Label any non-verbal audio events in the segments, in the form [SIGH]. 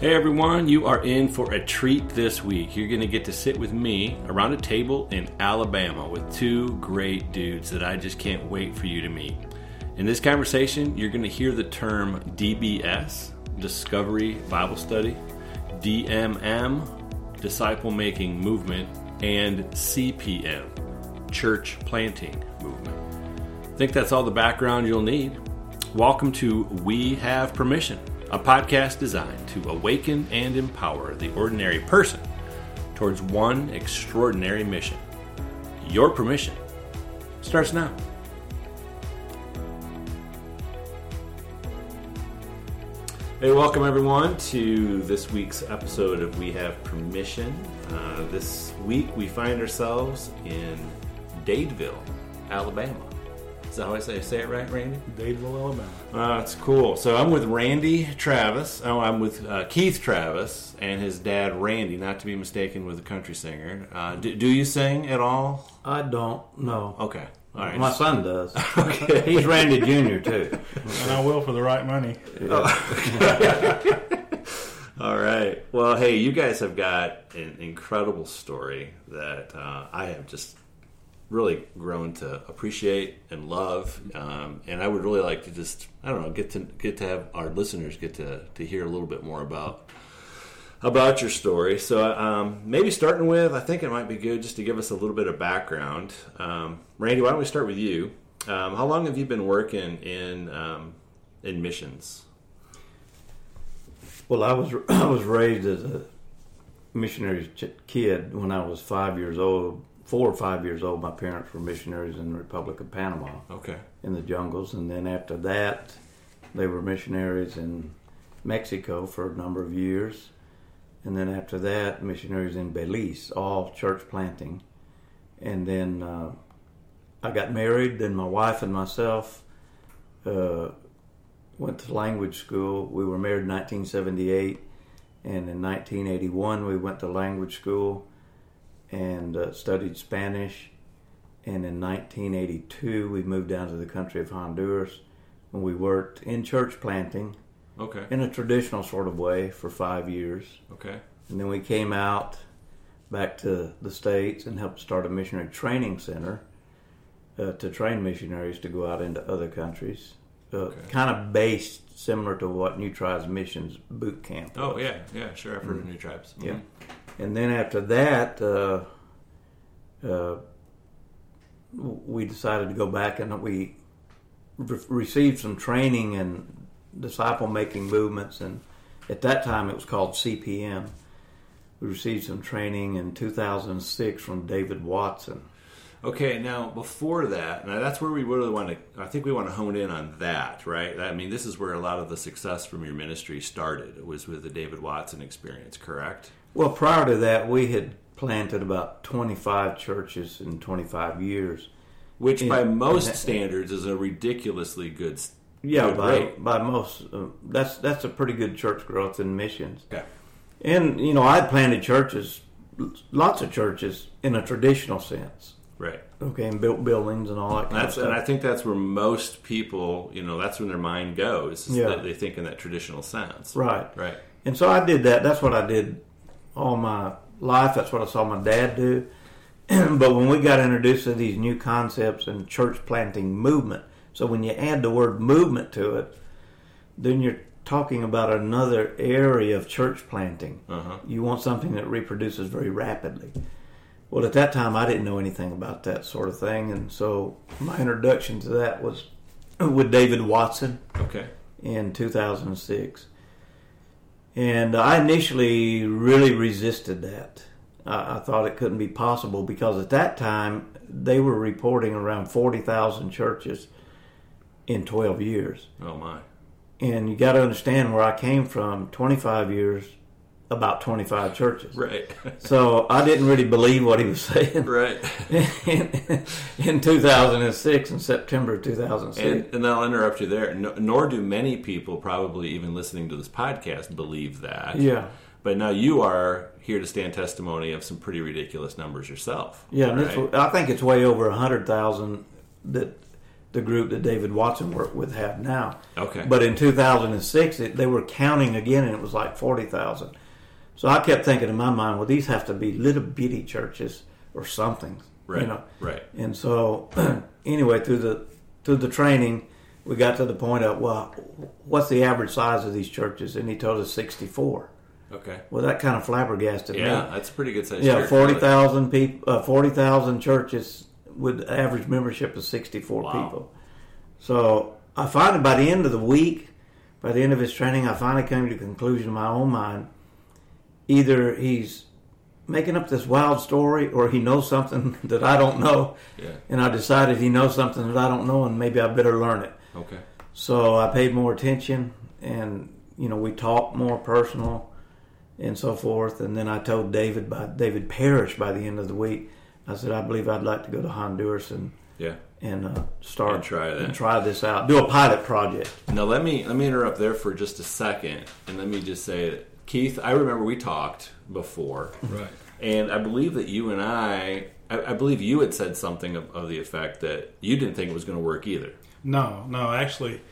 Hey everyone, you are in for a treat this week. You're going to get to sit with me around a table in Alabama with two great dudes that I just can't wait for you to meet. In this conversation, you're going to hear the term DBS, Discovery Bible Study, DMM, Disciple Making Movement, and CPM, Church Planting Movement. I think that's all the background you'll need. Welcome to We Have Permission a podcast designed to awaken and empower the ordinary person towards one extraordinary mission. Your permission starts now. Hey, welcome everyone to this week's episode of We Have Permission. Uh, this week we find ourselves in Dadeville, Alabama. Is that how I say say it right, Randy? Dadeville, Alabama. Uh, that's cool. So I'm with Randy Travis. Oh, I'm with uh, Keith Travis and his dad Randy, not to be mistaken with a country singer. Uh, do, do, you sing at all? I don't know. Okay. All right. My son does. [LAUGHS] okay. He's Randy Jr. too. And I will for the right money. Yeah. [LAUGHS] all right. Well, hey, you guys have got an incredible story that uh, I have just really grown to appreciate and love. Um, and I would really like to just I don't know get to get to have our listeners get to to hear a little bit more about about your story. So um, maybe starting with I think it might be good just to give us a little bit of background. Um, Randy, why don't we start with you? Um, how long have you been working in um, in missions? Well, I was [CLEARS THROAT] I was raised as a missionary kid when I was five years old four or five years old, my parents were missionaries in the Republic of Panama. Okay. In the jungles, and then after that, they were missionaries in Mexico for a number of years, and then after that, missionaries in Belize, all church planting, and then uh, I got married. Then my wife and myself uh, went to language school. We were married in 1978, and in 1981 we went to language school and uh, studied Spanish. And in 1982, we moved down to the country of Honduras, and we worked in church planting. Okay. In a traditional sort of way for five years. Okay. And then we came out back to the states and helped start a missionary training center uh, to train missionaries to go out into other countries. Uh, okay. Kind of based similar to what New Tribes Missions boot camp. Oh, was. Oh yeah, yeah, sure. I've heard mm-hmm. of New Tribes. Mm-hmm. Yeah. And then after that, uh, uh, we decided to go back and we re- received some training in disciple making movements. And at that time, it was called CPM. We received some training in 2006 from David Watson. Okay, now before that, now that's where we really want to. I think we want to hone in on that, right? I mean, this is where a lot of the success from your ministry started. It was with the David Watson experience, correct? Well, prior to that, we had planted about 25 churches in 25 years. Which, by most standards, is a ridiculously good. Yeah, good by rate. by most, uh, that's that's a pretty good church growth in missions. Okay. And you know, I planted churches, lots of churches in a traditional sense. Right. Okay, and built buildings and all that. that's and I think that's where most people, you know, that's when their mind goes. yeah. They think in that traditional sense. Right. Right. And so I did that. That's what I did all my life. That's what I saw my dad do. [CLEARS THROAT] but when we got introduced to these new concepts and church planting movement, so when you add the word movement to it, then you're talking about another area of church planting. Uh-huh. You want something that reproduces very rapidly. Well, at that time, I didn't know anything about that sort of thing, and so my introduction to that was [CLEARS THROAT] with David Watson. Okay. In 2006. And I initially really resisted that. I, I thought it couldn't be possible because at that time they were reporting around 40,000 churches in 12 years. Oh, my. And you got to understand where I came from 25 years about 25 churches. Right. so I didn't really believe what he was saying. Right. [LAUGHS] in, in 2006, in September 2006. And, and I'll interrupt you there. No, nor do many people, probably even listening to this podcast, believe that. Yeah. But now you are here to stand testimony of some pretty ridiculous numbers yourself. Yeah, right? I think it's way over 100,000 that the group that David Watson worked with have now. Okay. But in 2006, it, they were counting again, and it was like 40,000. So I kept thinking in my mind, well, these have to be little bitty churches or something, right. you know. Right. And so, [CLEARS THROAT] anyway, through the through the training, we got to the point of well, what's the average size of these churches? And he told us 64. Okay. Well, that kind of flabbergasted me. Yeah, that's a pretty good size. Yeah, forty really. people, uh, forty thousand churches with average membership of sixty-four Wow. people. So I finally, by the end of the week, by the end of his training, I finally came to the conclusion in my own mind: either he's making up this wild story, or he knows something [LAUGHS] that I don't know, Yeah. and I decided he knows something that I don't know, and maybe I better learn it. Okay. So I paid more attention, and you know, we talked more personal and so forth. And then I told David by David Parrish by the end of the week, I said I believe I'd like to go to Honduras and Yeah. and uh, start And try that. and try this out, do a pilot project. Now let me let me interrupt there for just a second, and let me just say that Keith, I remember we talked before, Right. and I believe that you and I, I, I believe you had said something of, of the effect that you didn't think it was going to work either. No, no, actually,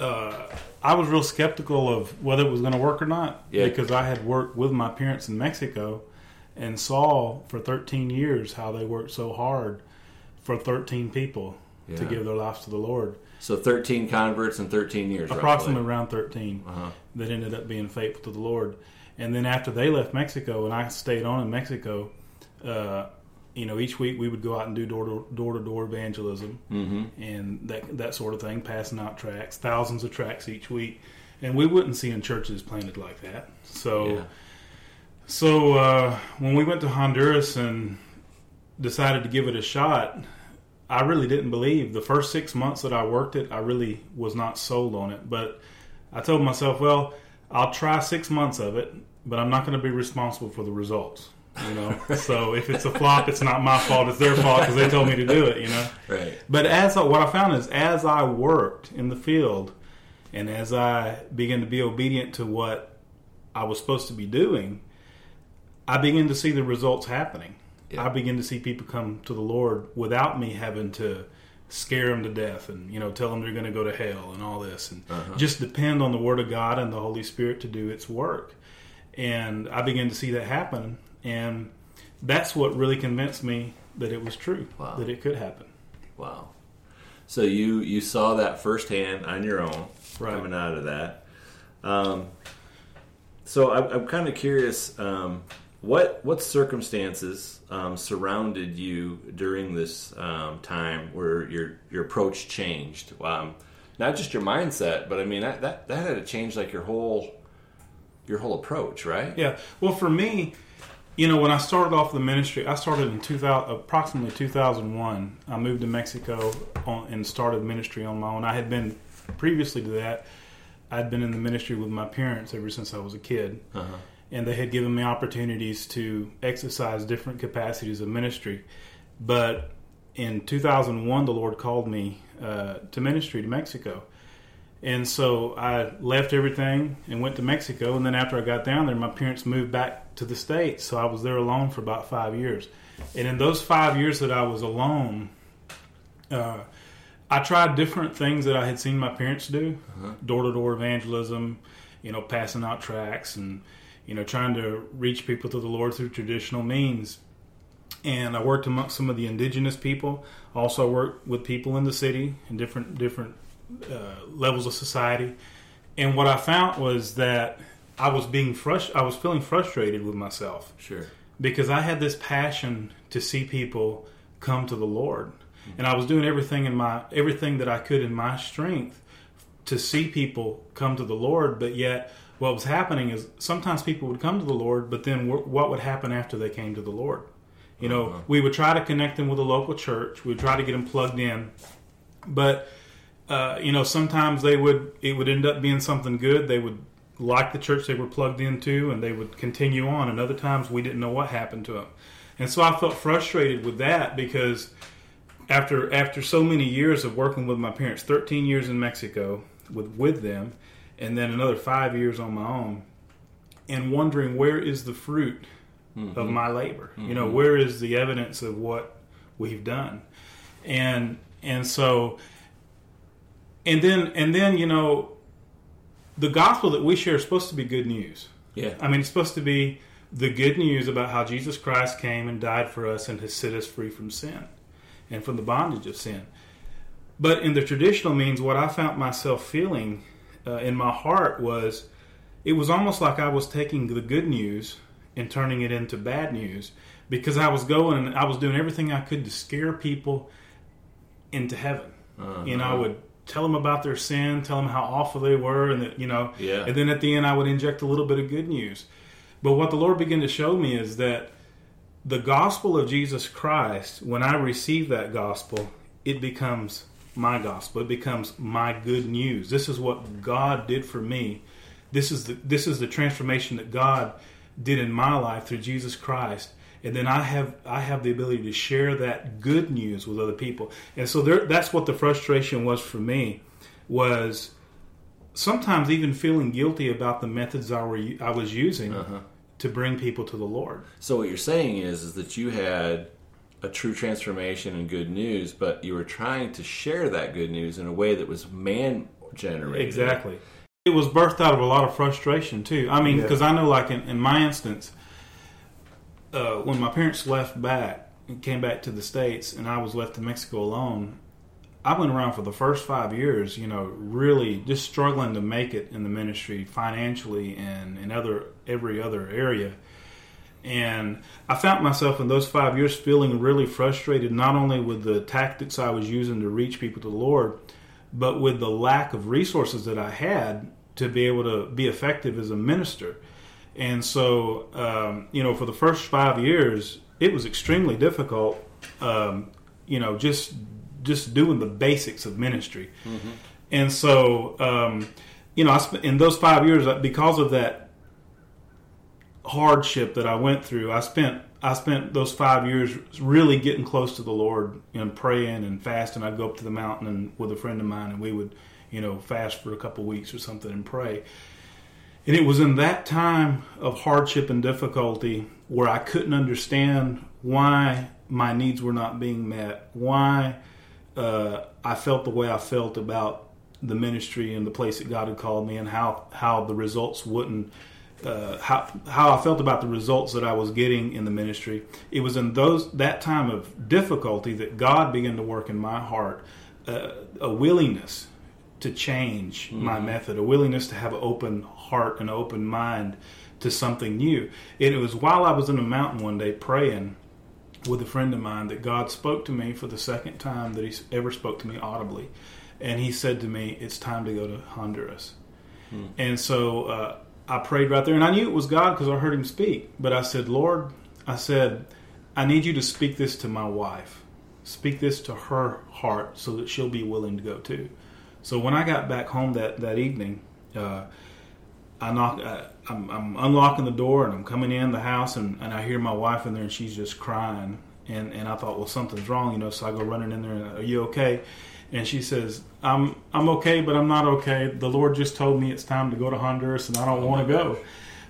uh, I was real skeptical of whether it was going to work or not Yeah. because I had worked with my parents in Mexico and saw for 13 years how they worked so hard for 13 people to give their lives to the Lord. So thirteen converts in thirteen years, Approximately roughly. around 13 Uh-huh. that ended up being faithful to the Lord. And then after they left Mexico and I stayed on in Mexico, uh, you know, each week we would go out and do door to door to door evangelism Mm-hmm. and that that sort of thing, passing out tracks, thousands of tracks each week, and we wouldn't see in churches planted like that. So, Yeah. so uh, when we went to Honduras and decided to give it a shot, I really didn't believe the first six months that I worked it. I really was not sold on it, but I told myself, well, I'll try six months of it, but I'm not going to be responsible for the results. You know, [LAUGHS] so if it's a flop, it's not my fault; it's their fault because they told me to do it. You know. Right. But as I, what I found is, as I worked in the field, and as I began to be obedient to what I was supposed to be doing, I began to see the results happening. Yeah. I begin to see people come to the Lord without me having to scare them to death and you know tell them they're going to go to hell and all this, and Uh-huh. just depend on the Word of God and the Holy Spirit to do its work. And I began to see that happen, and that's what really convinced me that it was true, Wow. that it could happen. Wow. So you you saw that firsthand on your own Right. coming out of that. Um, so I'm, I'm kind of curious. Um, what what circumstances um, surrounded you during this um, time where your your approach changed? Um, not just your mindset, but I mean that, that that had to change like your whole your whole approach, right? Yeah. Well, for me, you know, when I started off the ministry, I started in 2000, approximately 2001. I moved to Mexico on, and started ministry on my own. I had been previously to that. I'd been in the ministry with my parents ever since I was a kid, Uh-huh. And they had given me opportunities to exercise different capacities of ministry. But in 2001, the Lord called me uh, to ministry to Mexico. And so I left everything and went to Mexico. And then after I got down there, my parents moved back to the States. So I was there alone for about five years. And in those five years that I was alone, uh, I tried different things that I had seen my parents do door to door evangelism, you know, passing out tracts and, you know, trying to reach people to the Lord through traditional means. And I worked amongst some of the indigenous people. Also, worked with people in the city and different different uh, levels of society. And what I found was that I was being frust- I was feeling frustrated with myself Sure. because I had this passion to see people come to the Lord, and I was doing everything in my everything that I could in my strength to see people come to the Lord. But yet, what was happening is sometimes people would come to the Lord, but then wh- what would happen after they came to the Lord? You know, we would try to connect them with a local church. We'd try to get them plugged in, but uh, you know, sometimes they would it would end up being something good. They would like the church they were plugged into, and they would continue on. And other times we didn't know what happened to them, and so I felt frustrated with that because after after so many years of working with my parents, thirteen years in Mexico with with them, and then another five years on my own, and wondering where is the fruit of mm-hmm. my labor? You know, mm-hmm. where is the evidence of what we've done? And and so and then and then you know, the gospel that we share is supposed to be good news. Yeah. I mean, it's supposed to be the good news about how Jesus Christ came and died for us and has set us free from sin and from the bondage of sin. But in the traditional means, what I found myself feeling uh, in my heart was it was almost like I was taking the good news and turning it into bad news because I was going and I was doing everything I could to scare people into heaven. Uh-huh. You know, I would tell them about their sin, tell them how awful they were, and that you know, Yeah. and then at the end I would inject a little bit of good news. But what the Lord began to show me is that the gospel of Jesus Christ, when I receive that gospel, it becomes my gospel. It becomes my good news. This is what God did for me. This is the this is the transformation that God did in my life through Jesus Christ. And then I have I have the ability to share that good news with other people. And so there, that's what the frustration was for me was sometimes even feeling guilty about the methods I were I was using Uh-huh. to bring people to the Lord. So what you're saying is is that you had a true transformation and good news, but you were trying to share that good news in a way that was man generated. Exactly. It was birthed out of a lot of frustration too. I mean, Yeah. because I know, like in, in my instance, uh, when my parents left back and came back to the states, and I was left in Mexico alone, I went around for the first five years, you know, really just struggling to make it in the ministry financially and in other every other area. And I found myself in those five years feeling really frustrated, not only with the tactics I was using to reach people to the Lord, but with the lack of resources that I had to be able to be effective as a minister. And so, um, you know, for the first five years, it was extremely difficult. Um, you know, just just doing the basics of ministry. And so, um, you know, I spent in those five years uh, because of that hardship that I went through. I spent I spent those five years really getting close to the Lord and praying and fasting. I'd go up to the mountain and with a friend of mine, and we would, you know, fast for a couple weeks or something and pray. And it was in that time of hardship and difficulty where I couldn't understand why my needs were not being met, why uh, I felt the way I felt about the ministry and the place that God had called me, and how how the results wouldn't. Uh, how how I felt about the results that I was getting in the ministry. It was in those that time of difficulty that God began to work in my heart uh, a willingness to change my method, a willingness to have an open heart and open mind to something new. And it was while I was in a mountain one day praying with a friend of mine that God spoke to me for the second time that He ever spoke to me audibly. And He said to me, It's time to go to Honduras. And so uh, I prayed right there, and I knew it was God because I heard Him speak. But I said, Lord, I said, I need you to speak this to my wife. Speak this to her heart so that she'll be willing to go too. So when I got back home that, that evening, uh, I knock. Uh, I'm, I'm unlocking the door and I'm coming in the house and, and I hear my wife in there and she's just crying and and I thought, well, something's wrong, you know. So I go running in there. and, Are you okay? And she says, I'm I'm okay, but I'm not okay. The Lord just told me it's time to go to Honduras and I don't want to go.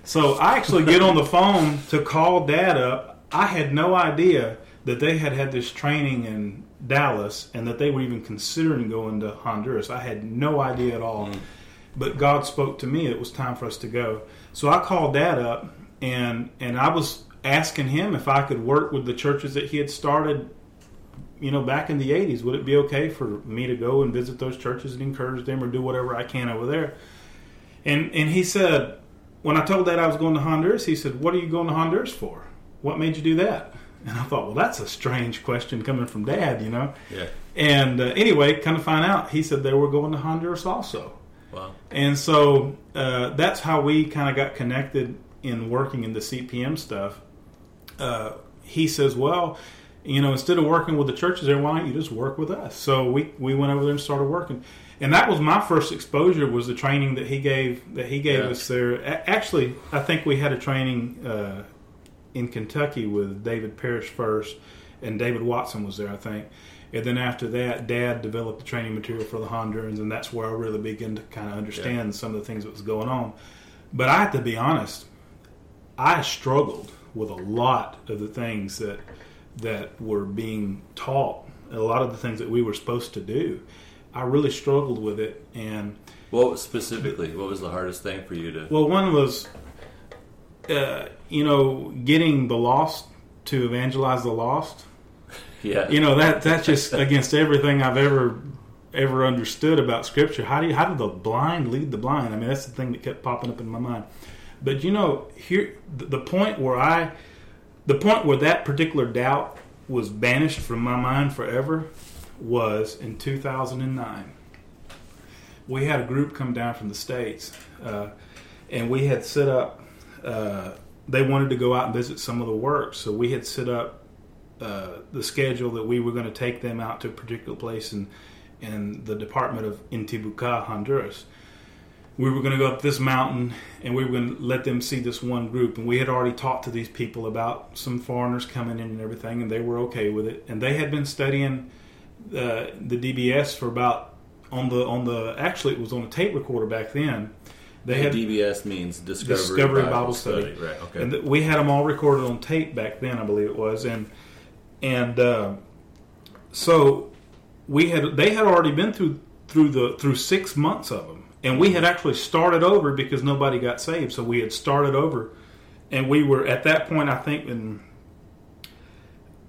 So I actually get on the phone to call Dad up. I had no idea that they had had this training in Dallas and that they were even considering going to Honduras. I had no idea at all. Mm. But God spoke to me. It was time for us to go. So I called Dad up and and I was asking him if I could work with the churches that he had started. You know, back in the '80s, would it be okay for me to go and visit those churches and encourage them, or do whatever I can over there? And and he said, when I told that I was going to Honduras, he said, "What are you going to Honduras for? What made you do that?" And I thought, well, that's a strange question coming from Dad, you know. Yeah. And uh, anyway, kind of find out, he said they were going to Honduras also. Wow. And so uh, that's how we kind of got connected in working in the CPM stuff. Uh, he says, well, you know, instead of working with the churches there, why don't you just work with us? So we, we went over there and started working. And that was my first exposure was the training that he gave that he gave Yeah. us there. A- actually, I think we had a training uh, in Kentucky with David Parrish first, and David Watson was there, I think. And then after that, Dad developed the training material for the Hondurans, and that's where I really began to kind of understand some of the things that was going on. But I have to be honest, I struggled with a lot of the things that that were being taught, a lot of the things that we were supposed to do. I really struggled with it. And What specifically? What was the hardest thing for you to? well, one was, uh, you know, getting the lost to evangelize the lost. [LAUGHS] Yeah. You know that that's just [LAUGHS] against everything I've ever ever understood about Scripture. How do you, how do the blind lead the blind? I mean, that's the thing that kept popping up in my mind. But you know, here the, the point where I, the point where that particular doubt was banished from my mind forever, was in 2009. We had a group come down from the states, uh, and we had set up. Uh, they wanted to go out and visit some of the works, so we had set up uh, the schedule that we were going to take them out to a particular place in in the department of Intibucá, Honduras. We were going to go up this mountain and we were going to let them see this one group. And we had already talked to these people about some foreigners coming in and everything, and they were okay with it. And they had been studying uh, the DBS for about on the on the actually it was on a tape recorder back then. They had DBS means Discovery, Discovery Bible, Bible Study. Study. Right. Okay. and th- we had them all recorded on tape back then, I believe it was, and and uh, so we had they had already been through through the through six months of them, and we had actually started over because nobody got saved, so we had started over, and we were at that point, I think, in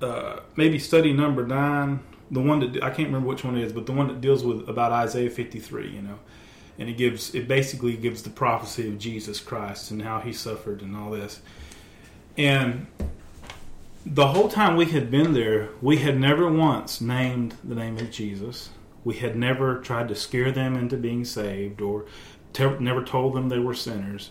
uh, maybe study number nine, the one that I can't remember which one it is, but the one that deals with about Isaiah fifty three, you know and it gives it basically gives the prophecy of Jesus Christ and how he suffered and all this. And the whole time we had been there, we had never once named the name of Jesus. We had never tried to scare them into being saved or te- never told them they were sinners.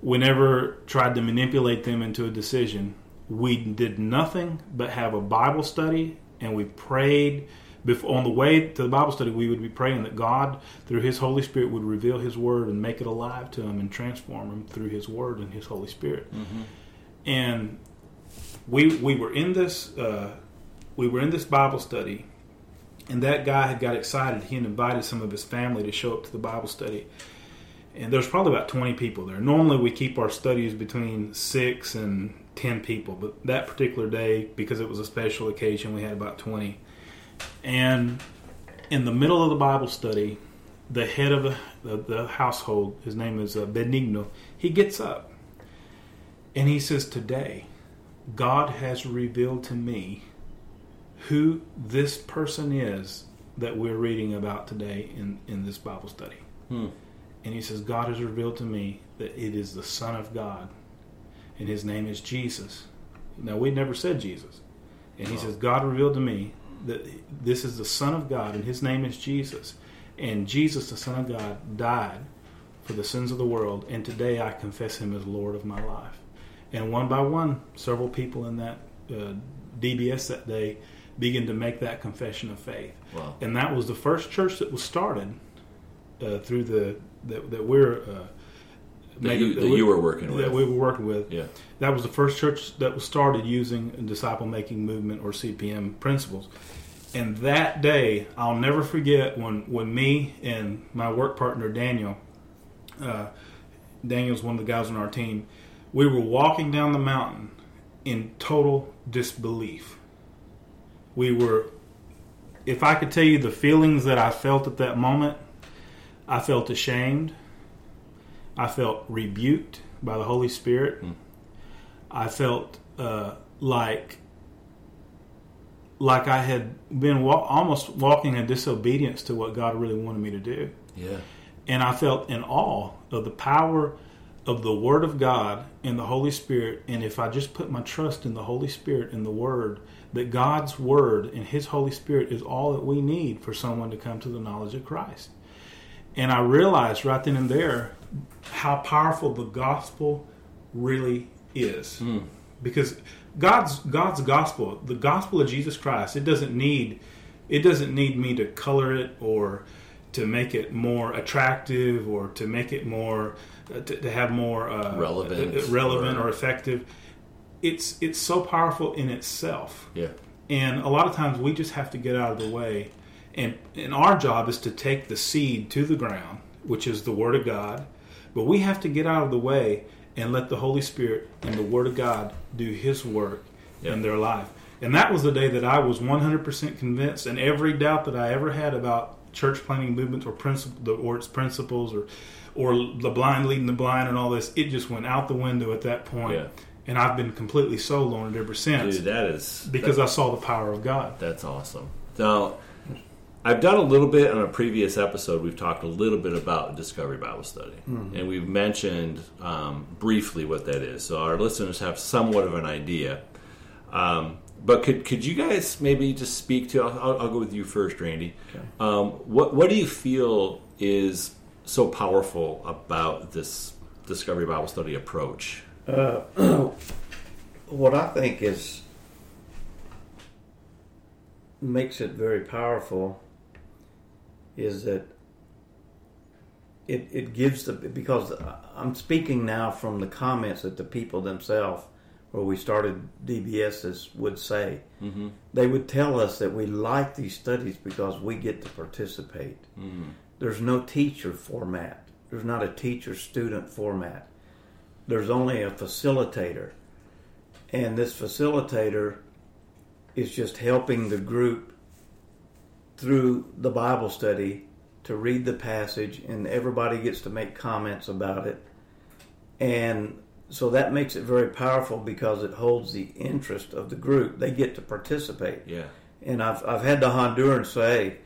We never tried to manipulate them into a decision. We did nothing but have a Bible study and we prayed before, on the way to the Bible study, we would be praying that God, through His Holy Spirit, would reveal His Word and make it alive to them and transform them through His Word and His Holy Spirit. Mm-hmm. And we we were in this uh, we were in this Bible study, and that guy had got excited. He had invited some of his family to show up to the Bible study. And there's probably about 20 people there. Normally, we keep our studies between six and 10 people, but that particular day, because it was a special occasion, we had about 20. And in the middle of the Bible study, the head of the, the, household, his name is uh, Benigno, he gets up and he says, Today, God has revealed to me who this person is that we're reading about today in, in this Bible study. Hmm. And he says, God has revealed to me that it is the Son of God, and his name is Jesus. Now, we never said Jesus. And he Oh. says, God revealed to me that this is the Son of God, and his name is Jesus. And Jesus, the Son of God, died for the sins of the world, and today I confess him as Lord of my life. And one by one, several people in that uh, DBS that day began to make that confession of faith. Wow. And that was the first church that was started uh, through the that, that we're uh, That you, that that we- you were working with that we were working with. yeah. That was the first church that was started using disciple making movement or CPM principles. And that day, I'll never forget when, when me and my work partner Daniel, uh, Daniel's one of the guys on our team, we were walking down the mountain in total disbelief. We were, if I could tell you the feelings that I felt at that moment, I felt ashamed. I felt rebuked by the Holy Spirit. Hmm. I felt uh, like like I had been wa- almost walking in disobedience to what God really wanted me to do, Yeah. and I felt in awe of the power of the Word of God and the Holy Spirit. And if I just put my trust in the Holy Spirit and the Word, that God's Word and His Holy Spirit is all that we need for someone to come to the knowledge of Christ. And I realized right then and there how powerful the gospel really is. Hmm. Because God's God's gospel, the gospel of Jesus Christ, it doesn't need it doesn't need me to color it or to make it more attractive or to make it more uh, to, to have more uh, Relevant relevant or- or effective. It's it's so powerful in itself. Yeah. And a lot of times we just have to get out of the way. And, and our job is to take the seed to the ground, which is the Word of God. But we have to get out of the way and let the Holy Spirit and the Word of God do His work Yeah. in their life. And that was the day that I was 100% convinced, and every doubt that I ever had about church planting movements or principle or its principles or or the blind leading the blind and all this. It just went out the window at that point. Yeah. And I've been completely sold on it ever since Dude, that is because that- I saw the power of God. That's awesome. Now, I've done a little bit on a previous episode. We've talked a little bit about Discovery Bible Study, and we've mentioned um, briefly what that is. So our listeners have somewhat of an idea. Um, but could could you guys maybe just speak to? I'll, I'll- I'll go with you first, Randy. Um, what what do you feel is so powerful about this Discovery Bible Study approach? [CLEARS THROAT] what I think is makes it very powerful is that it, it gives the because I'm speaking now from the comments that the people themselves where we started DBSs would say Mm-hmm. they would tell us that we like these studies because we get to participate. There's no teacher format. There's not a teacher student format. There's only a facilitator. And this facilitator is just helping the group through the Bible study to read the passage, and everybody gets to make comments about it. And so that makes it very powerful because it holds the interest of the group. They get to participate. Yeah, And I've, I've had the Hondurans say,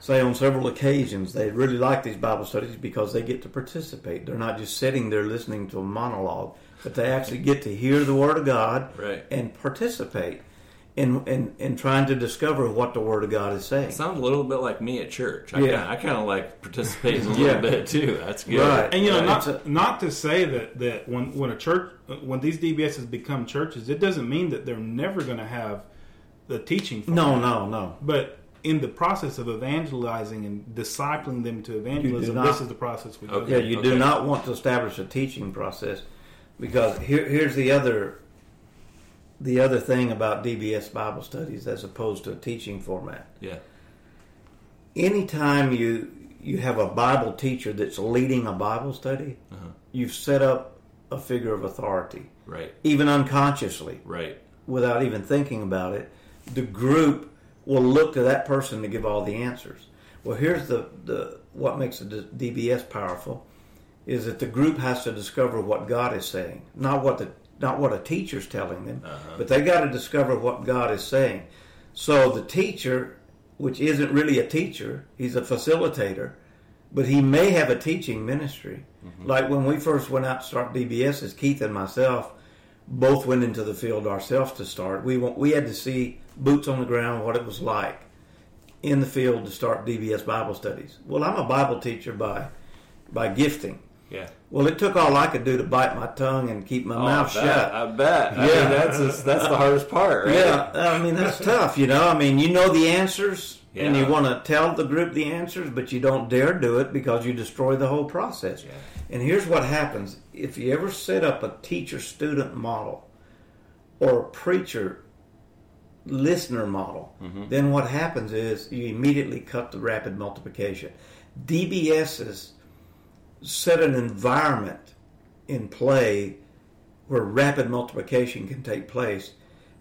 say on several occasions they really like these Bible studies because they get to participate. They're not just sitting there listening to a monologue, but they actually get to hear the Word of God Right. and participate in, in, in trying to discover what the Word of God is saying. It sounds a little bit like me at church. I Yeah. kinda, I kind of like participating a [LAUGHS] little Yeah. bit too. That's good. Right. And you know, Right. not It's not to say that that when when a church when these DBSs become churches, it doesn't mean that they're never going to have the teaching. No, format. no, no. But in the process of evangelizing and discipling them to evangelism, not- this is the process we go Okay. Yeah, you Okay. do not want to establish a teaching process because here, here's the other the other thing about DBS Bible studies as opposed to a teaching format. Yeah. anytime you you have a Bible teacher that's leading a Bible study, Uh-huh. you've set up a figure of authority, Right. even unconsciously, Right. without even thinking about it. The group will look to that person to give all the answers. Well, here's the, the what makes a D- DBS powerful is that the group has to discover what God is saying, not what the not what a teacher's telling them, uh-huh. but they got to discover what God is saying. So the teacher, which isn't really a teacher, he's a facilitator, but he may have a teaching ministry. Mm-hmm. Like when we first went out to start DBSs, Keith and myself both went into the field ourselves to start. We want, we had to see boots on the ground what it was like in the field to start DBS Bible studies. Well, I'm a Bible teacher by by gifting. Yeah. Well, it took all I could do to bite my tongue and keep my Oh, mouth I shut. I bet. I Yeah. mean, that's just, that's the hardest part, right? Yeah, I mean that's tough, you know. I mean, you know the answers, and you want to tell the group the answers, but you don't dare do it because you destroy the whole process. Yeah. And here's what happens: if you ever set up a teacher-student model or a preacher-listener model, mm-hmm. then what happens is you immediately cut the rapid multiplication. DBSs set an environment in play where rapid multiplication can take place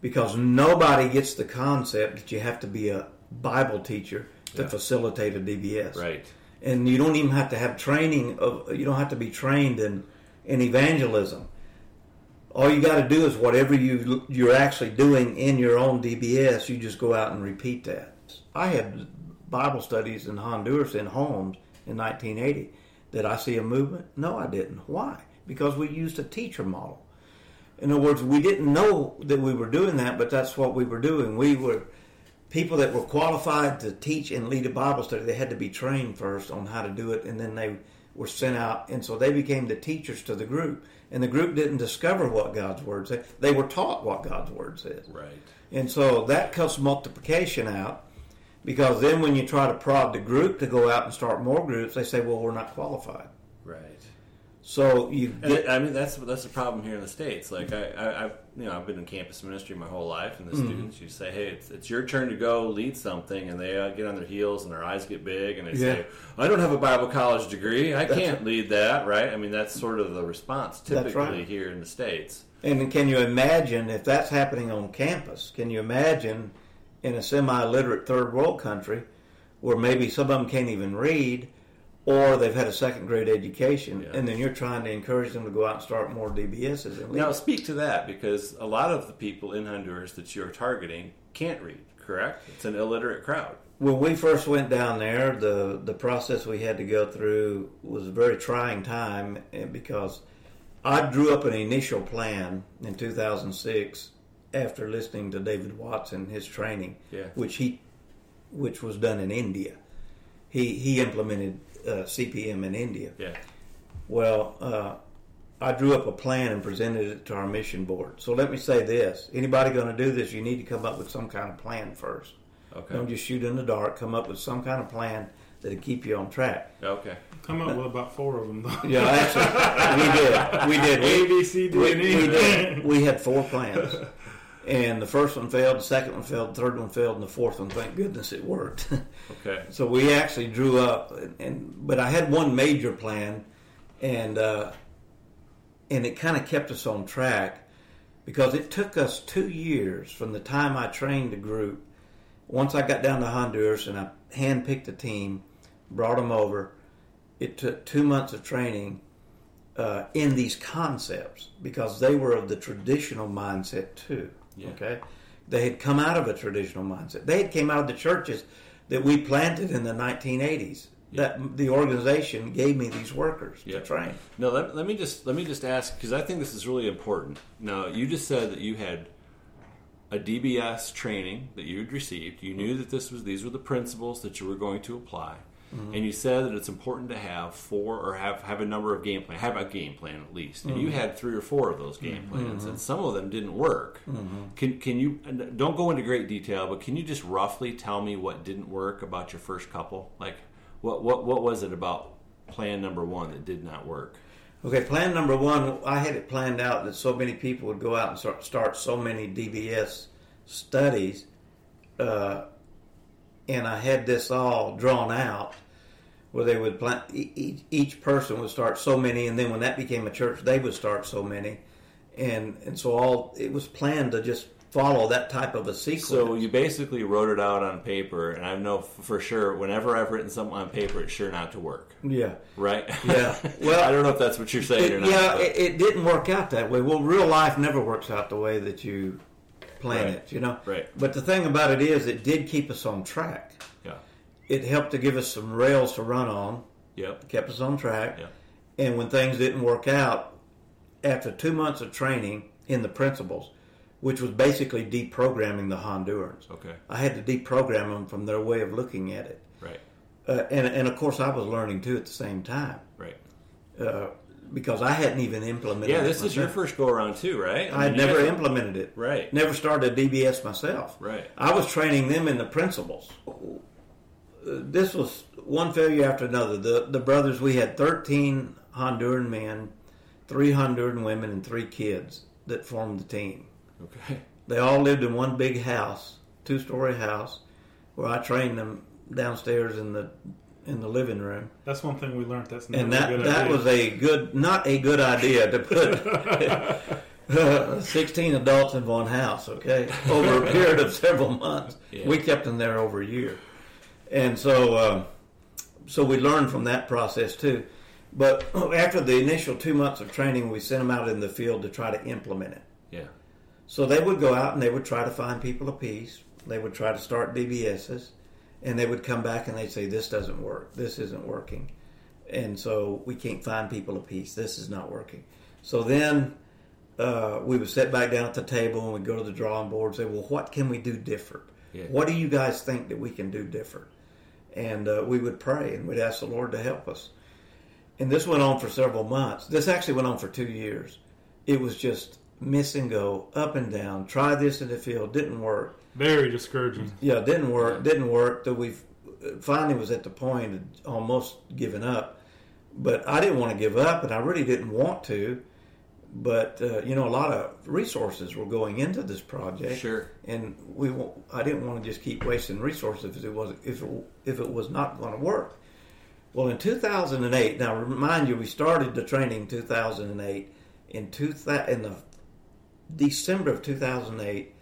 because nobody gets the concept that you have to be a Bible teacher to Yeah. facilitate a DBS. Right. And you don't even have to have training of you don't have to be trained in in evangelism. All you got to do is whatever you you're actually doing in your own DBS, you just go out and repeat that. I had Bible studies in Honduras in homes in 1980. Did I see a movement? No, I didn't. Why? Because we used a teacher model. In other words, we didn't know that we were doing that, but that's what we were doing. We were people that were qualified to teach and lead a Bible study. They had to be trained first on how to do it, and then they were sent out, and so they became the teachers to the group. And the group didn't discover what God's word said; they were taught what God's word said. Right. And so that cuts multiplication out because then when you try to prod the group to go out and start more groups, they say, "Well, we're not qualified." Right. So you get I mean, that's that's the problem here in the states. Like I, I, I've you know I've been in campus ministry my whole life, and the students you say, hey, it's, it's your turn to go lead something, and they uh, get on their heels and their eyes get big, and they Yeah. say, I don't have a Bible college degree, I That's can't lead that, right? I mean, that's sort of the response typically right. here in the states. And can you imagine if that's happening on campus? Can you imagine in a semi-literate third world country where maybe some of them can't even read, or they've had a second grade education, Yeah. and then you're trying to encourage them to go out and start more DBSs. And Now, speak to that because a lot of the people in Honduras that you're targeting can't read, correct? It's an illiterate crowd. when we first went down there, the the process we had to go through was a very trying time eh, because I drew up an initial plan in 2006 after listening to David Watson his training, Yeah. which he which was done in India. He he implemented uh, CPM in India. Yeah. Well, uh, I drew up a plan and presented it to our mission board. So let me say this: anybody going to do this, you need to come up with some kind of plan first. Okay. Don't just shoot in the dark. Come up with some kind of plan that'll keep you on track. Okay. Come up with about four of them. though. Yeah, actually, we did. We did. A, We, B, C, D, we, and we E. did. We had four plans, [LAUGHS] and the first one failed, the second one failed, the third one failed, and the fourth one, thank goodness, it worked. [LAUGHS] Okay. so we actually drew up, and, and but I had one major plan, and uh, and it kind of kept us on track because it took us two years from the time I trained the group. Once I got down to Honduras and I handpicked a team, brought them over. It took two months of training uh, in these concepts because they were of the traditional mindset too. Yeah. Okay, they had come out of a traditional mindset. They had came out of the churches that we planted in the 1980s. That the organization gave me these workers Yeah. to train. No, let, let me just let me just ask because I think this is really important. Now, you just said that you had a DBS training that you had received. You knew that this was these were the principles that you were going to apply, Mm-hmm. and you said that it's important to have four or have have a number of game plan, have a game plan at least. And you mm-hmm. had three or four of those game mm-hmm. plans, and some of them didn't work. Can can you don't go into great detail, but can you just roughly tell me what didn't work about your first couple? Like what what what was it about plan number one that did not work? Okay, plan number one, I had it planned out that so many people would go out and start, start so many DBS studies, uh, and I had this all drawn out where they would plan, e- each, each person would start so many, and then when that became a church, they would start so many, and and so all it was planned to just follow that type of a sequence. So you basically wrote it out on paper, and I know for sure whenever I've written something on paper, it's sure not to work, yeah. right? Yeah. [LAUGHS] Well, I don't know if that's what you're saying or not. yeah, it, it didn't work out that way. Well, real life never works out the way that you plan Right. you know. Right. But the thing about it is, it did keep us on track. yeah. It helped to give us some rails to run on, Yep. kept us on track. Yeah. And when things didn't work out, after two months of training in the principles, which was basically deprogramming the Hondurans, Okay. I had to deprogram them from their way of looking at it. Right. Uh, and, and of course, I was learning too at the same time Right. uh, because I hadn't even implemented. Yeah, this is your first go around too, right? I had mean, you never implemented it. Right. Never started a DBS myself. Right. I was training them in the principles. This was one failure after another. The the brothers we had thirteen Honduran men, three Honduran women, and three kids that formed the team. Okay. They all lived in one big house, two story house, where I trained them downstairs in the in the living room. That's one thing we learned. That's never And a that good that idea. was a good, not a good idea to put uh, [LAUGHS] sixteen adults in one house. Okay, over a period of several months, Yeah. we kept them there over a year, and so um, so we learned from that process too. But [CLEARS THROAT] after the initial two months of training, we sent them out in the field to try to implement it. Yeah. So they would go out and they would try to find people of peace. They would try to start DBSs, and they would come back and they'd say, "This doesn't work. This isn't working," and so we can't find people of peace. This is not working. So then uh, we would sit back down at the table and we'd go to the drawing board and say, "Well, what can we do different? Yeah. What do you guys think that we can do different?" And uh, we would pray and we'd ask the Lord to help us. And this went on for several months. This actually went on for two years. It was just miss and go, up and down. Try this in the field, didn't work. Very discouraging. Yeah, didn't work, didn't work. That we finally was at the point of almost giving up. But I didn't want to give up, and I really didn't want to. But uh, you know, a lot of resources were going into this project, Sure. and we I didn't want to just keep wasting resources if it was if it, if it was not going to work. Well, in 2008, now remind you, we started the training in 2008. In two in the December of 2008,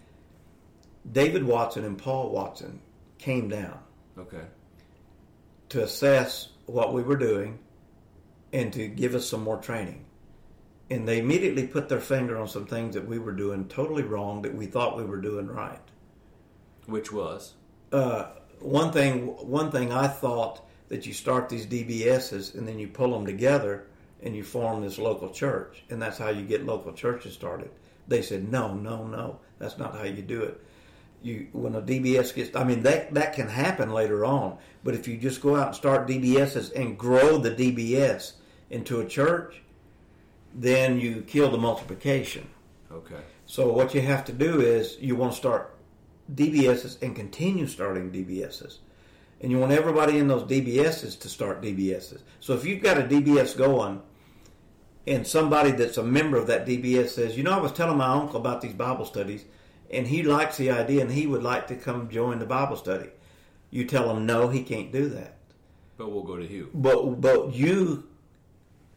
David Watson and Paul Watson came down, Okay. to assess what we were doing and to give us some more training. And they immediately put their finger on some things that we were doing totally wrong that we thought we were doing right. Which was? Uh, one thing, one thing I thought that you start these DBSs and then you pull them together and you form this local church, and that's how you get local churches started. They said, no, no, no, that's not how you do it. You when a DBS gets, I mean that that can happen later on, but if you just go out and start DBSs and grow the DBS into a church, then you kill the multiplication. Okay. So what you have to do is you want to start DBSs and continue starting DBSs. And you want everybody in those DBSs to start DBSs. So if you've got a DBS going and somebody that's a member of that DBS says, you know, I was telling my uncle about these Bible studies and he likes the idea and he would like to come join the Bible study. You tell him, no, he can't do that. But we'll go to Hugh. But but you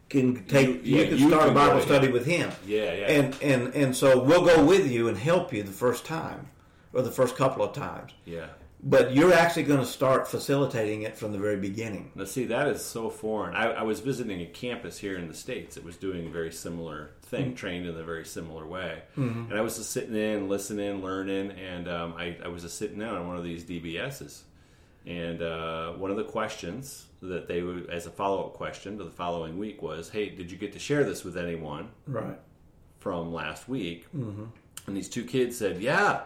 can take You- you, can you start can a Bible study him. with him. Yeah, yeah. And and and so we'll go with you and help you the first time or the first couple of times. Yeah. But you're actually going to start facilitating it from the very beginning. Now, see, that is so foreign. I, I was visiting a campus here in the States that was doing a very similar thing, trained in a very similar way. And I was just sitting in, listening, learning, and um, I, I was just sitting down on one of these DBSs. And uh, one of the questions that they would, as a follow up question to the following week was, Hey, did you get to share this with anyone Right. from last week? Mm-hmm. And these two kids said, Yeah,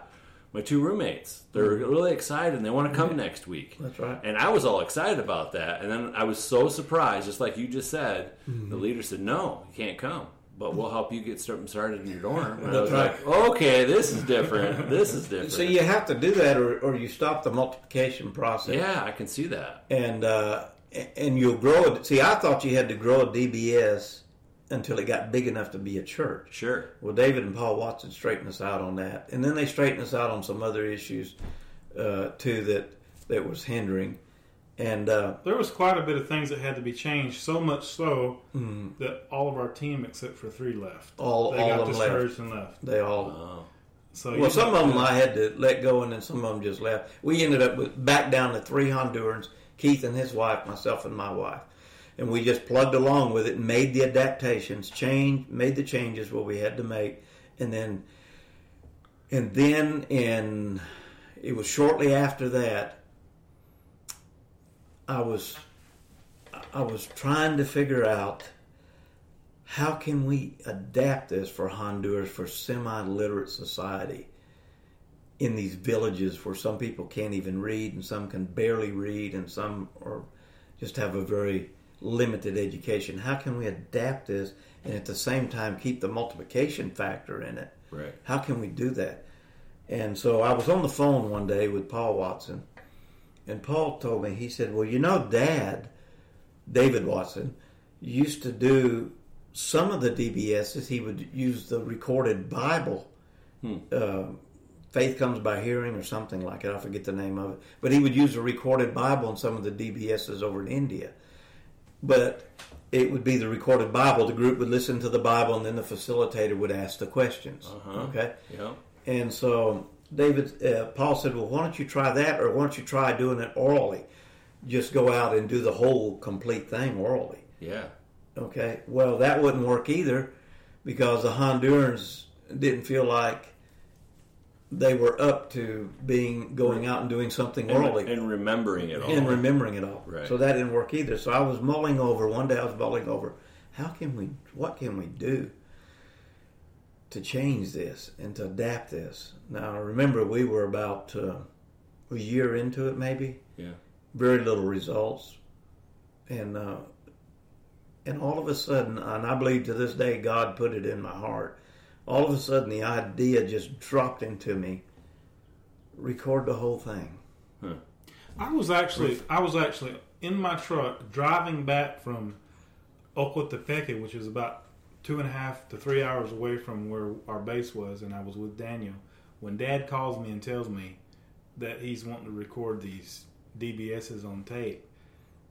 my two roommates. They're really excited and they want to come next week. That's right. And I was all excited about that. And then I was so surprised, just like you just said, Mm-hmm. the leader said, No, you can't come. But we'll help you get something started in your dorm. And I was like, okay, this is different. This is [LAUGHS] different. So you have to do that, or, or you stop the multiplication process. yeah, I can see that. And uh, and you'll grow it. See, I thought you had to grow a DBS until it got big enough to be a church. Sure. Well, David and Paul Watson straightened us out on that, and then they straightened us out on some other issues uh, too that that was hindering. And uh, There was quite a bit of things that had to be changed, so much so that all of our team, except for three, left. All- they all got of them left. and left. they all Oh, So Well, some of them I had to let go, and then some of them just left. We ended up with back down to three Hondurans: Keith and his wife, myself and my wife, and we just plugged along with it made the adaptations, change, made the changes what we had to make, and then, and then in, it was shortly after that. I was, I was trying to figure out how can we adapt this for Honduras for semi-literate society in these villages where some people can't even read and some can barely read and some are just have a very limited education. How can we adapt this and at the same time keep the multiplication factor in it? right. How can we do that? And so I was on the phone one day with Paul Watson, and Paul told me, he said, Well, you know, Dad, David Watson, used to do some of the DBSs, he would use the recorded Bible. Uh, Faith comes by hearing, or something like it. I forget the name of it. But he would use a recorded Bible in some of the DBSs over in India. But it would be the recorded Bible. The group would listen to the Bible, and then the facilitator would ask the questions. Uh-huh. Okay. Yeah. And so David, uh, Paul said, "Well, why don't you try that, or why don't you try doing it orally? Just go out and do the whole complete thing orally." Yeah. Okay. Well, that wouldn't work either, because the Hondurans didn't feel like they were up to being going out and doing something orally And, and remembering it all. and remembering it all. Right. So that didn't work either. So I was mulling over one day. I was mulling over how can we, what can we do to change this and to adapt this. Now remember, we were about uh, a year into it, maybe yeah. very little results, and uh, and all of a sudden, and I believe to this day, God put it in my heart. All of a sudden, the idea just dropped into me. Record the whole thing. I was actually I was actually in my truck driving back from Ocotepeque, which is about two and a half to three hours away from where our base was, and I was with Daniel. When Dad calls me and tells me that he's wanting to record these DBSs on tape,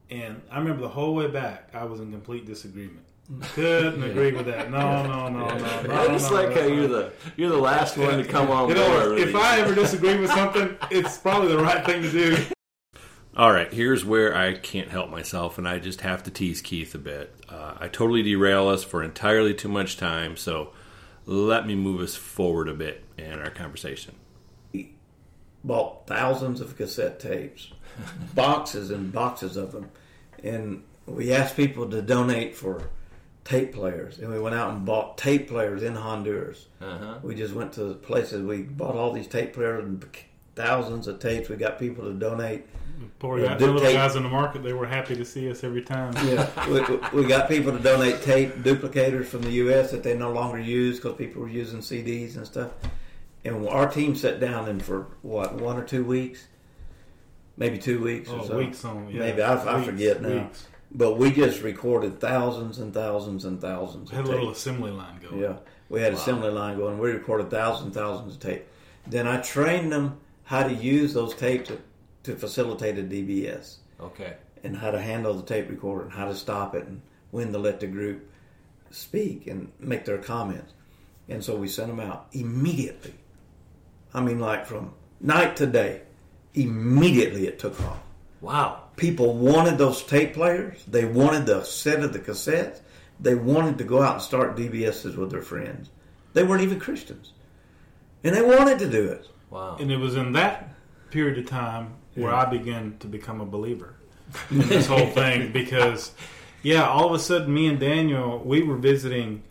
and I remember the whole way back, I was in complete disagreement. Couldn't agree with that. No, no, no, no. no I just no, like no, how no. you're the you're the last one to come on You know, with if these. I ever disagree with something, it's probably the right thing to do. All right, here's where I can't help myself, and I just have to tease Keith a bit. Uh, I totally derail us for entirely too much time, so let me move us forward a bit in our conversation. Bought thousands of cassette tapes, boxes and boxes of them, and we asked people to donate for tape players, and we went out and bought tape players in Honduras. Uh-huh. We just went to places. We bought all these tape players and thousands of tapes. We got people to donate. Poor Yeah, guys, the little guys in the market, they were happy to see us every time. Yeah, we, we- we got people to donate tape duplicators from the U.S. that they no longer use because people were using CDs and stuff. And our team sat down and for what one or two weeks, maybe two weeks or Oh, so. weeks on, yeah. Maybe I, I Weeks, forget now. weeks. But we just recorded thousands and thousands and thousands. We Had a little assembly line going. Yeah, we had a assembly line going. We recorded thousands and thousands of tape. Then I trained them how to use those tapes to, to facilitate a DBS Okay. and how to handle the tape recorder and how to stop it and when to let the group speak and make their comments. And so we sent them out immediately. I mean, like from night to day, immediately it took off. Wow. People wanted those tape players. They wanted the set of the cassettes. They wanted to go out and start DBSs with their friends. They weren't even Christians. And they wanted to do it. Wow. And it was in that period of time where I began to become a believer in this whole thing [LAUGHS] because, yeah, all of a sudden, me and Daniel, we were visiting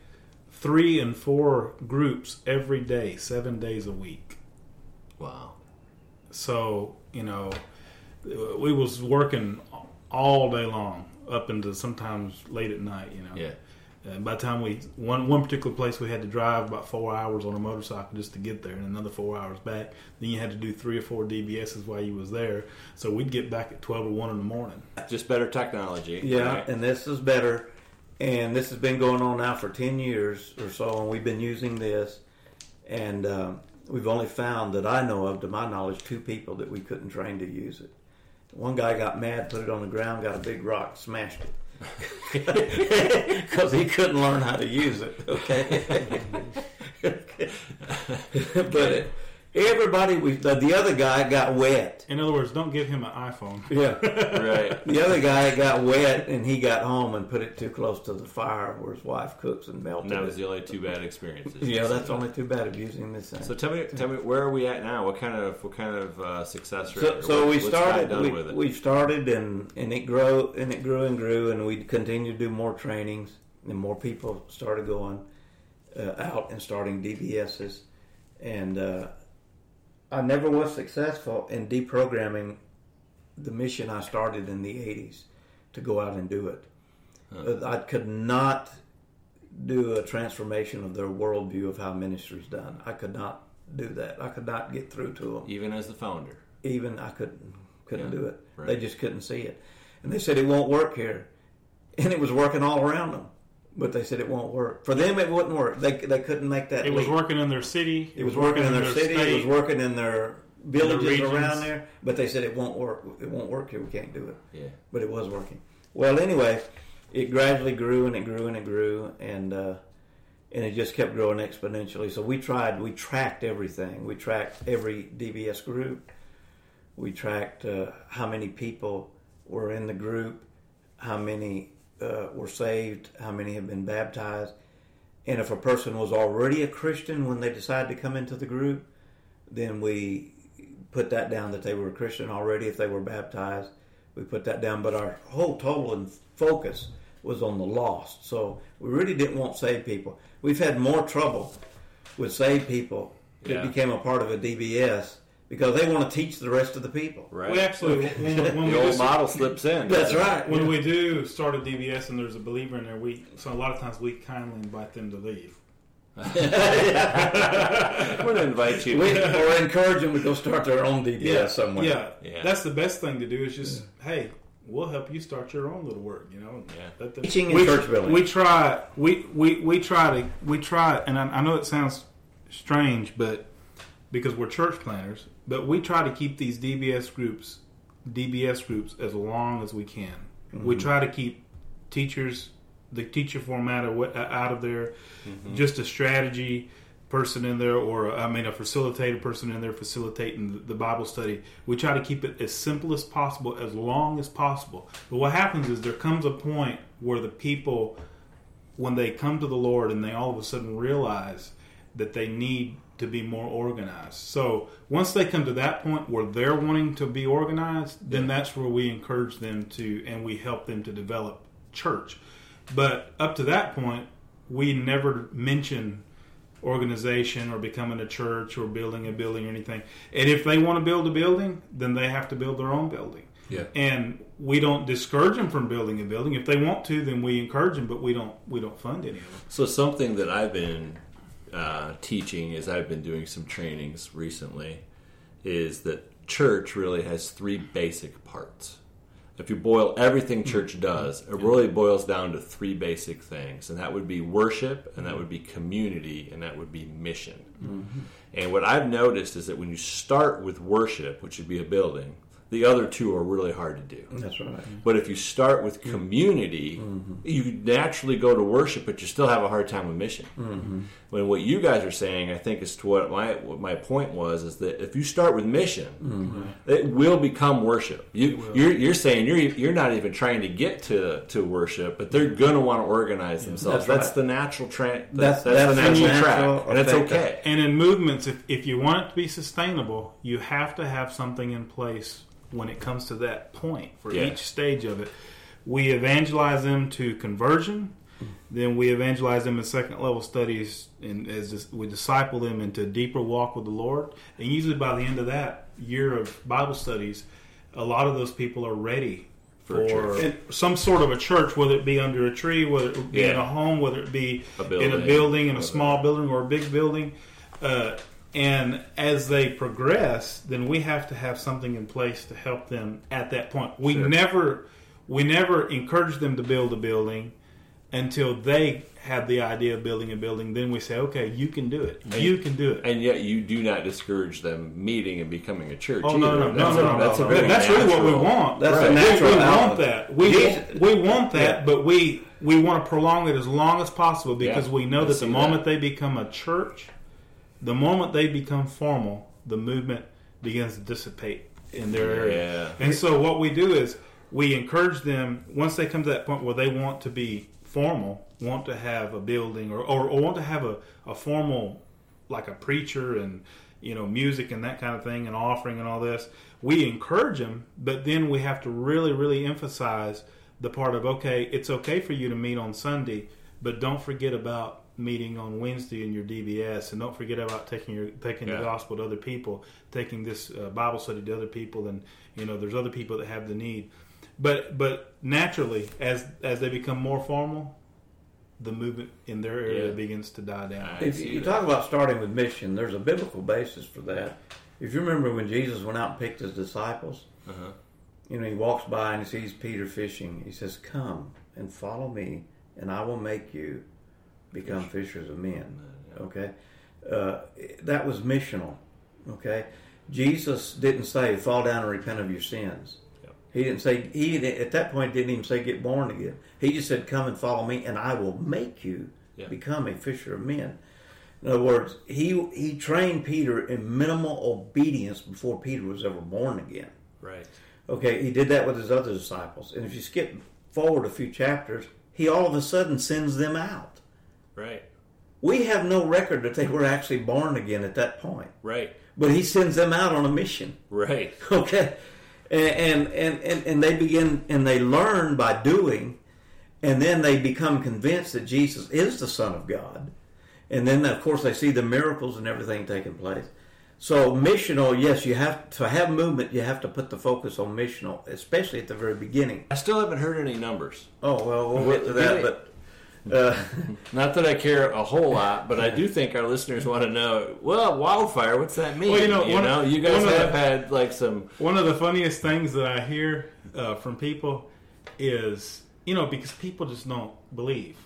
three and four groups every day, seven days a week. Wow. So, you know, we was working all day long up into sometimes late at night, you know. Yeah. And by the time we one one particular place we had to drive about four hours on a motorcycle just to get there, and another four hours back. Then you had to do three or four DBSs while you was there. So we'd get back at twelve or one in the morning. Just better technology. Yeah, right? and this is better. And this has been going on now for 10 years or so, and we've been using this. And um, we've only found that I know of, to my knowledge, two people that we couldn't train to use it. One guy got mad, put it on the ground, got a big rock, smashed it. [LAUGHS] Because he couldn't learn how to use it, okay? [LAUGHS] [LAUGHS] but it, everybody, we, the, the other guy got wet. In other words, don't give him an iPhone. [LAUGHS] Yeah. right. The other guy got wet and he got home and put it too close to the fire where his wife cooks and melted And that was it. the only two bad experiences. [LAUGHS] Yeah, that's only too bad of using this thing. So tell me, tell me, where are we at now? What kind of, what kind of uh, success rate? So, so what- we what's God started. done We, with it? we started and and it grew and it grew and grew and we continued to do more trainings and more people started going uh, out and starting DBSs and uh, I never was successful in deprogramming the mission I started in the '80s to go out and do it. Uh, I could not do a transformation of their worldview of how ministry's done. I could not do that. I could not get through to them even as the founder. even I couldn't couldn't Yeah, do it. right. They just couldn't see it, and they said it won't work here, and it was working all around them, but they said it won't work for them. It wouldn't work. They they couldn't make that. It was working in their city. It was working in their city. It was working in their villages regions. around there, but they said it won't work. It won't work here. We can't do it. Yeah. But it was working. Well, anyway, it gradually grew and it grew and it grew and. Uh, and it just kept growing exponentially. So we tried, we tracked everything. We tracked every DBS group. We tracked uh, how many people were in the group, how many uh, were saved, how many have been baptized. And if a person was already a Christian when they decided to come into the group, then we put that down that they were a Christian already if they were baptized. We put that down, but our whole total and focus was on the lost. So we really didn't want saved people. We've had more trouble with saved people that Yeah. became a part of a DBS because they want to teach the rest of the people. Right. We actually, when, when [LAUGHS] we the old do- model slips in. That's right. when we do start a DBS and there's a believer in there, we so a lot of times we kindly invite them to leave. I'm going to invite you. We, or encourage them to go start their own DBS somewhere. Yeah, Yeah. that's the best thing to do. Is just hey, we'll help you start your own little work. You know, Yeah. Let them- Teaching and we, church building. We try. We, we we try to we try, and I, I know it sounds strange, but because we're church planters, but we try to keep these DBS groups, DBS groups, as long as we can. Mm-hmm. We try to keep teachers, the teacher format out of there, just a strategy person in there, or I mean, a facilitator person in there facilitating the, the Bible study. We try to keep it as simple as possible, as long as possible. But what happens is there comes a point where the people, when they come to the Lord and they all of a sudden realize that they need to be more organized. So once they come to that point where they're wanting to be organized, then that's where we encourage them to and we help them to develop church. But up to that point, we never mention organization or becoming a church or building a building or anything. And if they want to build a building, then they have to build their own building. Yeah. And we don't discourage them from building a building. If they want to, then we encourage them, but we don't we don't fund any of them. So something that I've been uh, teaching as I've been doing some trainings recently is that church really has three basic parts. If you boil everything church does, it really boils down to three basic things, and that would be worship, and that would be community, and that would be mission. And what I've noticed is that when you start with worship, which would be a building, the other two are really hard to do. That's right. But if you start with mm-hmm. community, mm-hmm. you naturally go to worship, but you still have a hard time with mission. Mm-hmm. When what you guys are saying, I think, is to what my what my point was, is that if you start with mission, it will become worship. You, you're, you're saying you're you're not even trying to get to, to worship, but they're going to want to organize themselves. That's That's, right. the natural track. That's- That's, the that's the natural natural track, and it's effect of- okay. And in movements, if, if you want it to be sustainable, you have to have something in place when it comes to that point for Yeah. each stage of it. We evangelize them to conversion, then we evangelize them in second level studies, and as we disciple them into a deeper walk with the Lord. And usually by the end of that year of Bible studies, a lot of those people are ready For for, some sort of a church, whether it be under a tree, whether it be in a home, whether it be A in a building, building, in a small building or a big building. Uh, and as they progress, then we have to have something in place to help them at that point. We Sure. never, we never encourage them to build a building until they have the idea of building a building. Then we say, okay, you can do it. You can do it. And yet, you do not discourage them meeting and becoming a church. Oh no, either. no, no, That's no, a- no, That's no. That's really what we want. That's Right. a We- natural We, want that. We we want that, but we we want to prolong it as long as possible because Yeah, we know that the moment they become a church, the moment they become formal, the movement begins to dissipate in their area. Yeah. And so what we do is we encourage them once they come to that point where they want to be formal, want to have a building or, or, or want to have a, a formal like a preacher and you know music and that kind of thing and offering and all this we encourage them but then we have to really really emphasize the part of okay it's okay for you to meet on sunday but don't forget about meeting on wednesday in your dbs and don't forget about taking your taking Yeah. the gospel to other people taking this uh, bible study to other people and you know there's other people that have the need but but naturally as as they become more formal the movement in their area Yeah. begins to die down If you that. talk about starting with mission, there's a biblical basis for that. If you remember when Jesus went out and picked his disciples, Uh-huh. you know, he walks by and he sees Peter fishing. He says, Come and follow me, and I will make you become fishers of men. Okay? Uh, that was missional. Okay? Jesus didn't say, Fall down and repent of your sins. Yep. He didn't say, he didn't- at that point didn't even say, Get born again. He just said, Come and follow me, and I will make you Yeah. become a fisher of men. In other words, he he trained Peter in minimal obedience before Peter was ever born again. Right. Okay, he did that with his other disciples. And if you skip forward a few chapters, he all of a sudden sends them out. Right. We have no record that they were actually born again at that point. Right. But he sends them out on a mission. Right. [LAUGHS] Okay. And and, and, and they begin and they learn by doing, and then they become convinced that Jesus is the Son of God. And then of course they see the miracles and everything taking place. So missional, yes, you have to have movement. You have to put the focus on missional, especially at the very beginning. I still haven't heard any numbers. Oh well, we'll get to that. But uh, Not that I care a whole lot, but I do think our listeners want to know. Well, wildfire. What's that mean? Well, you know, one- know, you guys have the- had like some. One of the funniest things that I hear uh, from people is, you know, because people just don't believe.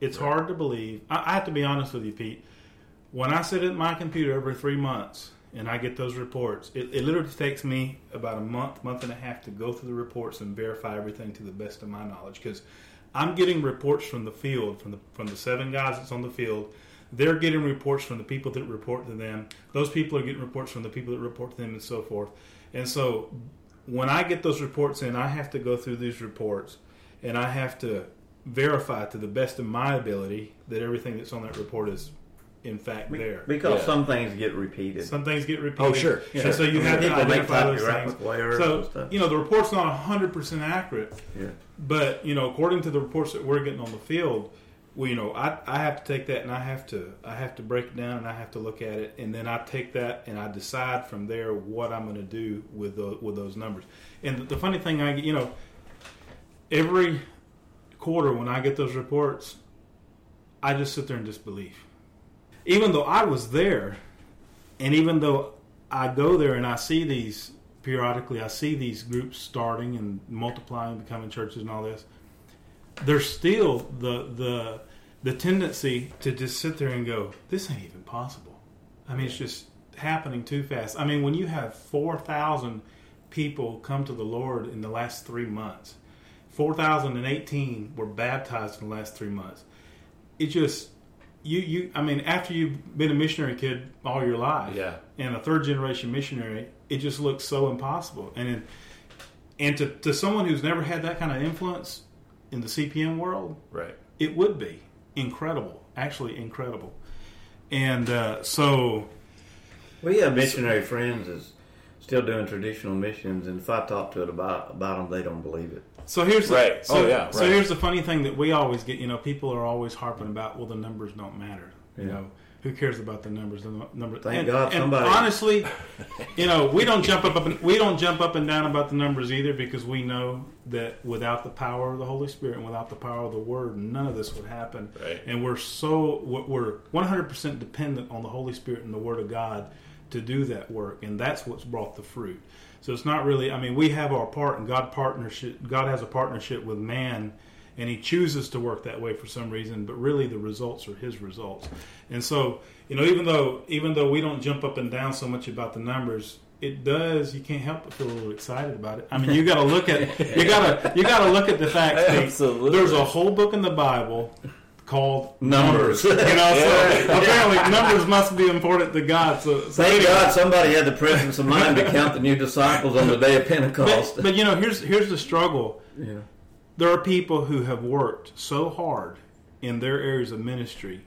It's hard to believe. I, I have to be honest with you, Pete. When I sit at my computer every three months and I get those reports, it, it literally takes me about a month, month and a half to go through the reports and verify everything to the best of my knowledge. Because I'm getting reports from the field, from the from the seven guys that's on the field. They're getting reports from the people that report to them. Those people are getting reports from the people that report to them, and so forth. And so, when I get those reports in, I have to go through these reports, and I have to verify to the best of my ability that everything that's on that report is in fact there. Because Yeah. some things get repeated. Some things get repeated. Oh, sure, And sure. so you I mean, have to people make identify those copyright things. So you know the report's not hundred percent accurate, yeah. but you know according to the reports that we're getting on the field, well, you know I, I have to take that and I have to I have to break it down and I have to look at it and then I take that and I decide from there what I'm going to do with the, with those numbers. And the, the funny thing I get, you know every quarter when I get those reports, I just sit there in disbelief. Even though I was there, and even though I go there and I see these periodically, I see these groups starting and multiplying, becoming churches and all this. There's still the the the tendency to just sit there and go, "This ain't even possible." I mean, it's just happening too fast. I mean, when you have four thousand people come to the Lord in the last three months, four thousand and eighteen were baptized in the last three months. It just you you. I mean, after you've been a missionary kid all your life, Yeah. and a third generation missionary, it just looks so impossible. And in, and to, to someone who's never had that kind of influence in the CPM world, Right. it would be incredible, actually incredible. And uh, so, We have missionary friends is still doing traditional missions, and if I talk to it about about them, they don't believe it. So here's the, Right. So, Oh, yeah, So here's the funny thing that we always get. You know, people are always harping about, well, the numbers don't matter. You Yeah. know, who cares about the numbers? The numbers. Thank and, God and somebody- honestly, [LAUGHS] you know, we don't jump up, up and, we don't jump up and down about the numbers either because we know that without the power of the Holy Spirit and without the power of the Word, none of this would happen. Right. And we're so we're 100% dependent on the Holy Spirit and the Word of God to do that work, and that's what's brought the fruit. So it's not really. I mean, we have our part, and God partnership. God has a partnership with man, and He chooses to work that way for some reason. But really, the results are His results. And so, you know, even though even though we don't jump up and down so much about the numbers, it does. You can't help but feel a little excited about it. I mean, you got to look at you got to you got to look at the facts. [LAUGHS] Absolutely. There's a whole book in the Bible called Numbers. You know, so [LAUGHS] Yeah. apparently numbers must be important to God. So, so Thank anyway. God somebody had the presence of mind to count the new disciples on the day of Pentecost. But, but you know, here's here's the struggle. yeah. There are people who have worked so hard in their areas of ministry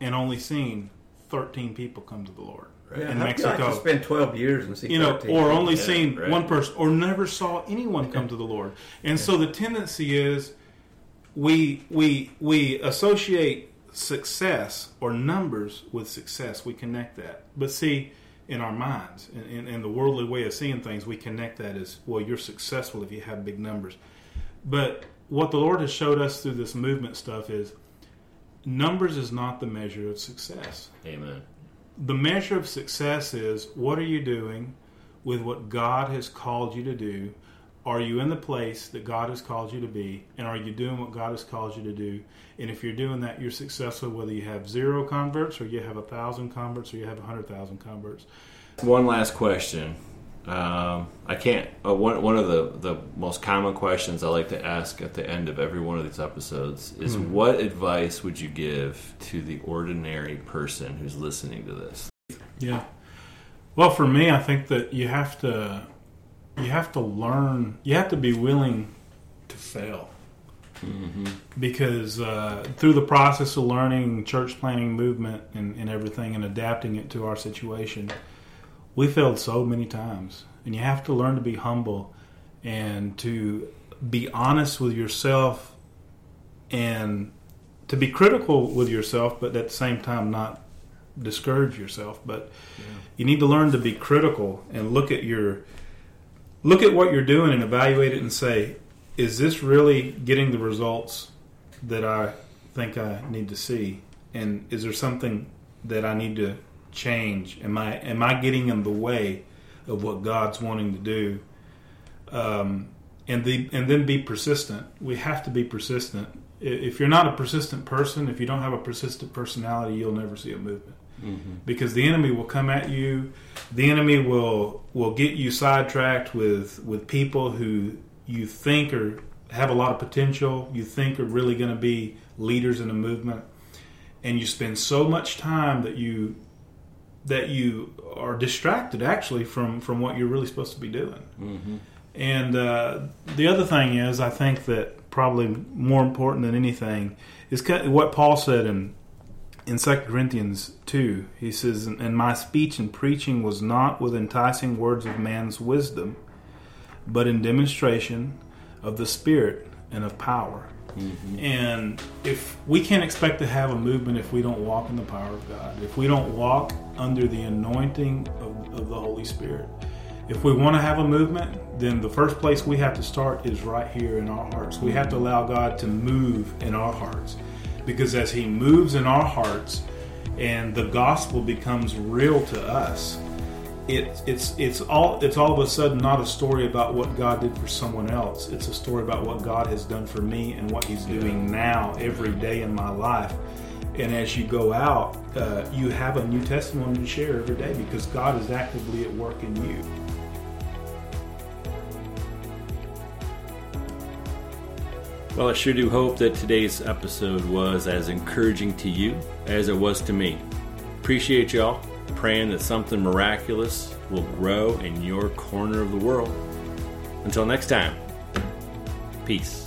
and only seen 13 people come to the Lord in I'd like Mexico. to spend 12 years and see you know, 13. or only Yeah, seen right. one person, or never saw anyone come to the Lord. And so the tendency is we we we associate success or numbers with success. We connect that, but see, in our minds, in, in, in the worldly way of seeing things, we connect that as well. You're successful if you have big numbers. But what the Lord has showed us through this movement stuff is numbers is not the measure of success Amen. the measure of success is what are you doing with what God has called you to do? Are you in the place that God has called you to be? And are you doing what God has called you to do? And if you're doing that, you're successful whether you have zero converts or you have a thousand converts or you have a hundred thousand converts. One last question. Um, I can't. Uh, one one of the the most common questions I like to ask at the end of every one of these episodes is, "What advice would you give to the ordinary person who's listening to this?" Yeah. Well, for me, I think that you have to you have to learn. You have to be willing to fail. Because uh, through the process of learning church planting movement and, and everything and adapting it to our situation, we failed so many times. And you have to learn to be humble and to be honest with yourself and to be critical with yourself, but at the same time not discourage yourself. But you need to learn to be critical and look at your look at what you're doing and evaluate it and say, is this really getting the results that I think I need to see? And is there something that I need to change? Am I am I getting in the way of what God's wanting to do? Um, and the and then be persistent. We have to be persistent. If you're not a persistent person, if you don't have a persistent personality, you'll never see a movement because the enemy will come at you. The enemy will will get you sidetracked with with people who you think are have a lot of potential. You think are really going to be leaders in a movement, and you spend so much time that you that you are distracted actually from from what you're really supposed to be doing. Mm-hmm. And uh, the other thing is, I think that probably more important than anything is what Paul said in in 2 Corinthians 2. He says, And my speech and preaching was not with enticing words of man's wisdom, but in demonstration of the Spirit and of power. Mm-hmm. And if we can't expect to have a movement if we don't walk in the power of God, if we don't walk under the anointing of, of the Holy Spirit, if we want to have a movement, then the first place we have to start is right here in our hearts. We have to allow God to move in our hearts. Because as He moves in our hearts and the gospel becomes real to us, it, it's it's all it's all of a sudden not a story about what God did for someone else. It's a story about what God has done for me and what He's doing now every day in my life. And as you go out, uh, you have a new testimony to share every day because God is actively at work in you. Well, I sure do hope that today's episode was as encouraging to you as it was to me. Appreciate y'all praying that something miraculous will grow in your corner of the world. Until next time, peace.